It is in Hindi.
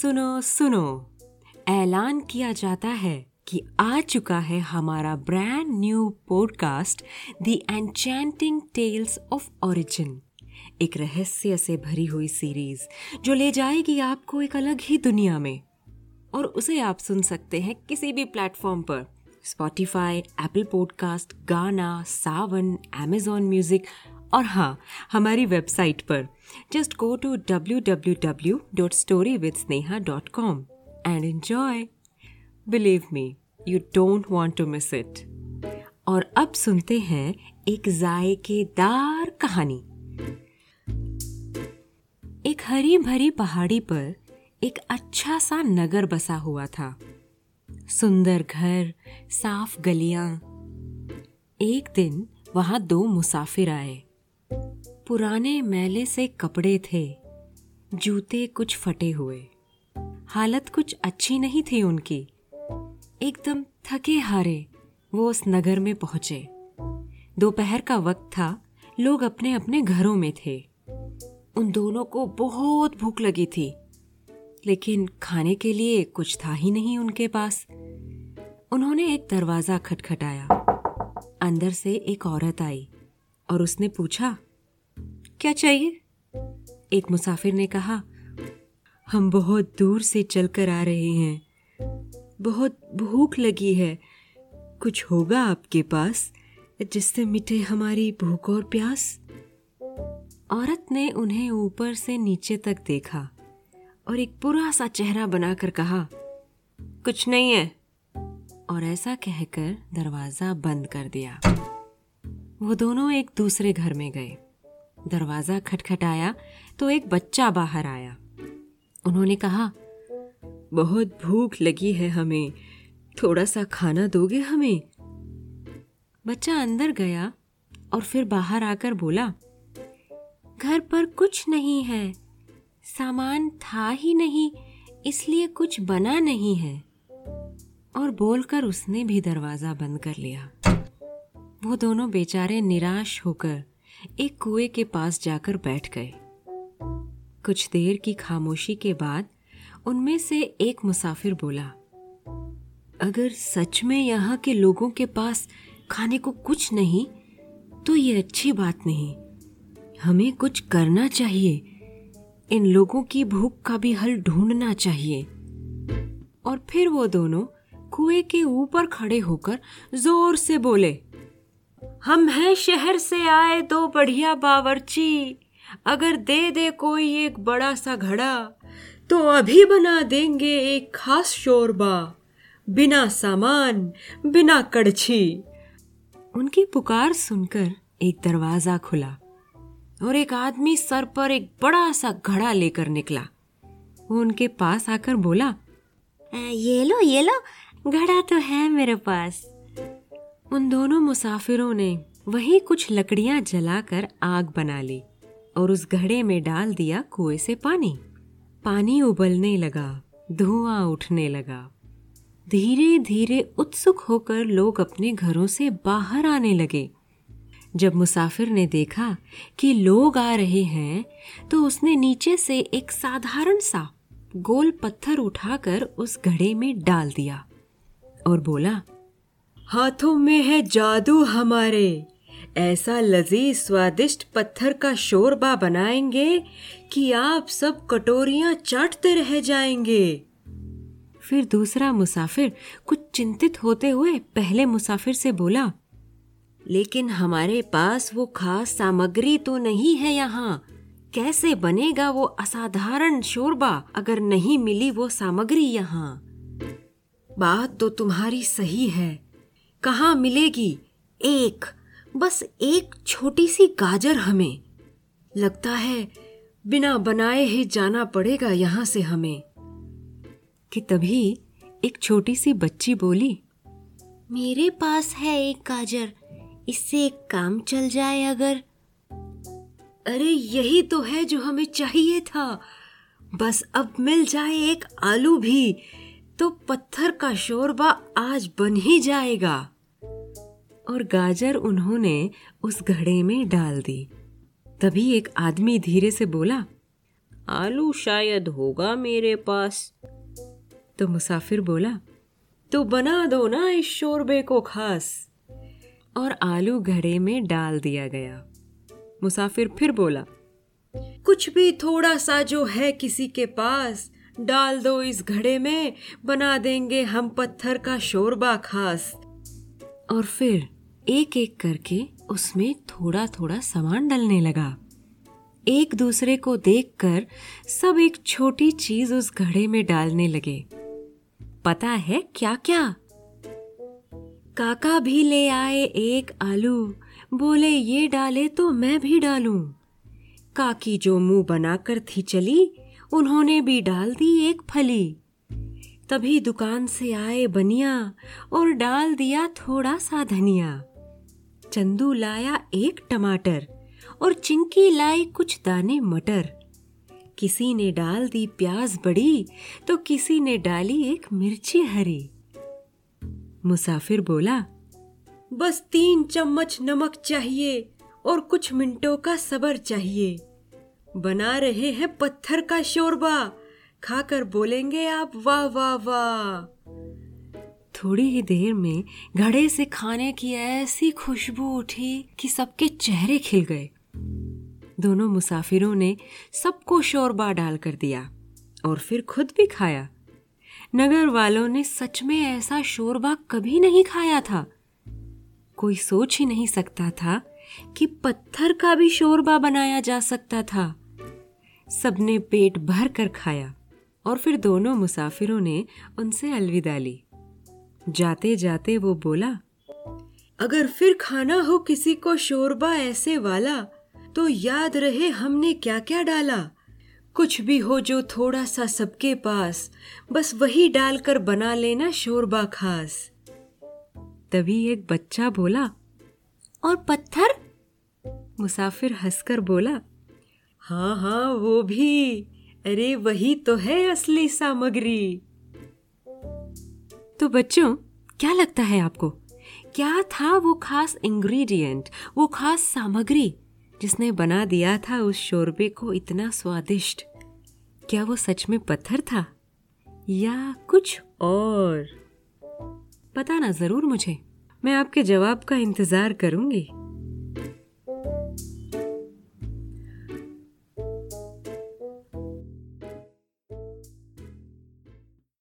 सुनो सुनो। ऐलान किया जाता है कि आ चुका है हमारा brand new podcast the enchanting tales of origin एक रहस्य से भरी हुई सीरीज़ जो ले जाएगी आपको एक अलग ही दुनिया में। और उसे आप सुन सकते हैं किसी भी प्लेटफॉर्म पर। स्पॉटिफाई एप्पल पॉडकास्ट गाना सावन एमेजॉन म्यूज़िक और हाँ हमारी वेबसाइट पर। With Sneha dot com and enjoy believe me you don't want to miss it और अब सुनते हैं एक जायकेदार कहानी। एक हरी भरी पहाड़ी पर एक अच्छा सा नगर बसा हुआ था। सुंदर घर, साफ़ गलियाँ। एक दिन वहाँ दो मुसाफिर आए। पुराने मैले से कपड़े थे, जूते कुछ फटे हुए। हालत कुछ अच्छी नहीं थी उनकी। एकदम थके हारे वो उस नगर में पहुँचे। दोपहर का वक्त था, लोग अपने अपने घरों में थे। उन दोनों को बहुत भूख लगी थी, लेकिन खाने के लिए कुछ था ही नहीं उनके पास। उन्होंने एक दरवाज़ा खटखटाया। अंदर से एक औरत आई और उसने पूछा क्या चाहिए? एक मुसाफिर ने कहा, हम बहुत दूर से चलकर आ रहे हैं। बहुत भूख लगी है। कुछ होगा आपके पास, जिससे मिटे हमारी भूख और प्यास? औरत ने उन्हें ऊपर से नीचे तक देखा और एक बुरा सा चेहरा बनाकर कहा, कुछ नहीं है। और ऐसा कहकर दरवाज़ा बंद कर दिया। वो दोनों एक दूसरे घर में गए। दरवाज़ा खटखटाया तो एक बच्चा बाहर आया। उन्होंने कहा, बहुत भूख लगी है हमें थोड़ा सा खाना दोगे हमें? बच्चा अंदर गया और फिर बाहर आकर बोला, घर पर कुछ नहीं है, सामान था ही नहीं, इसलिए कुछ बना नहीं है। और बोलकर उसने भी दरवाज़ा बंद कर लिया। वो दोनों बेचारे निराश होकर एक कुएँ के पास जाकर बैठ गए। कुछ देर की खामोशी के बाद उनमें से एक मुसाफिर बोला, अगर सच में यहाँ के लोगों के पास खाने को कुछ नहीं तो ये अच्छी बात नहीं। हमें कुछ करना चाहिए। इन लोगों की भूख का भी हल ढूंढना चाहिए। और फिर वो दोनों कुएँ के ऊपर खड़े होकर ज़ोर से बोले हम हैं शहर से आए दो बढ़िया बावर्ची। अगर दे दे कोई एक बड़ा सा घड़ा तो अभी बना देंगे एक खास शोरबा। बिना सामान, बिना कड़छी। उनकी पुकार सुनकर एक दरवाज़ा खुला और एक आदमी सर पर एक बड़ा सा घड़ा लेकर निकला। वो उनके पास आकर बोला ये लो ये लो, घड़ा तो है मेरे पास। उन दोनों मुसाफिरों ने वही कुछ लकड़ियाँ जलाकर आग बना ली और उस घड़े में डाल दिया कुएँ से पानी। पानी उबलने लगा, धुआँ उठने लगा। धीरे धीरे उत्सुक होकर लोग अपने घरों से बाहर आने लगे। जब मुसाफिर ने देखा कि लोग आ रहे हैं तो उसने नीचे से एक साधारण सा गोल पत्थर उठाकर उस घड़े में डाल दिया और बोला हाथों में है जादू हमारे। ऐसा लजीज, स्वादिष्ट पत्थर का शोरबा बनाएँगे कि आप सब कटोरियाँ चाटते रह जाएँगे। फिर दूसरा मुसाफिर कुछ चिंतित होते हुए पहले मुसाफिर से बोला, लेकिन हमारे पास वो खास सामग्री तो नहीं है यहाँ। कैसे बनेगा वो असाधारण शोरबा अगर नहीं मिली वो सामग्री यहाँ? बात तो तुम्हारी सही है। कहाँ मिलेगी? एक। बस एक छोटी सी गाजर हमें। लगता है बिना बनाए ही जाना पड़ेगा यहाँ से हमें। कि तभी एक छोटी सी बच्ची बोली मेरे पास है एक गाजर इससे एक काम चल जाए अगर। अरे यही तो है जो हमें चाहिए था। बस अब मिल जाए एक आलू भी। तो पत्थर का शोरबा आज बन ही जाएगा। और गाजर उन्होंने उस घड़े में डाल दी। तभी एक आदमी धीरे से बोला, आलू शायद होगा मेरे पास। तो मुसाफिर बोला तो बना दो ना इस शोरबे को खास। और आलू घड़े में डाल दिया गया। मुसाफिर फिर बोला, कुछ भी थोड़ा सा जो है किसी के पास डाल दो इस घड़े में, बना देंगे हम पत्थर का शोरबा खास। और फिर एक एक करके उसमें थोड़ा थोड़ा सामान डलने लगा। एक दूसरे को देखकर सब एक छोटी चीज़ उस घड़े में डालने लगे। पता है क्या क्या काका भी ले आए एक आलू। बोले, ये डाले तो मैं भी डालूं। काकी जो मुँह बनाकर थी चली उन्होंने भी डाल दी एक फली। तभी दुकान से आए बनिया और डाल दिया थोड़ा सा धनिया। चंदू लाया एक टमाटर और चिंकी लाई कुछ दाने मटर। किसी ने डाल दी प्याज बड़ी तो किसी ने डाली एक मिर्ची हरी। मुसाफिर बोला, बस तीन चम्मच नमक चाहिए और कुछ मिनटों का सबर चाहिए। बना रहे हैं पत्थर का शोरबा। खाकर बोलेंगे आप, वाह वाह वाह। थोड़ी ही देर में घड़े से खाने की ऐसी खुशबू उठी कि सबके चेहरे खिल गए। दोनों मुसाफिरों ने सबको शोरबा डाल कर दिया और फिर खुद भी खाया। नगर वालों ने सच में ऐसा शोरबा कभी नहीं खाया था। कोई सोच ही नहीं सकता था कि पत्थर का भी शोरबा बनाया जा सकता था। सबने पेट भर कर खाया और फिर दोनों मुसाफिरों ने उनसे अलविदा ली। जाते जाते वो बोला, अगर फिर खाना हो किसी को शोरबा ऐसे वाला तो याद रहे हमने क्या क्या डाला। कुछ भी हो जो थोड़ा सा सबके पास, बस वही डालकर बना लेना शोरबा खास। तभी एक बच्चा बोला, और पत्थर? मुसाफिर हंसकर बोला हाँ हाँ वो भी। अरे, वही तो है असली सामग्री। तो बच्चों, क्या लगता है आपको? क्या था वो खास इंग्रेडिएंट वो खास सामग्री जिसने बना दिया था उस शोरबे को इतना स्वादिष्ट? क्या वो सच में पत्थर था? या कुछ और? बताना ज़रूर मुझे। मैं आपके जवाब का इंतज़ार करूँगी।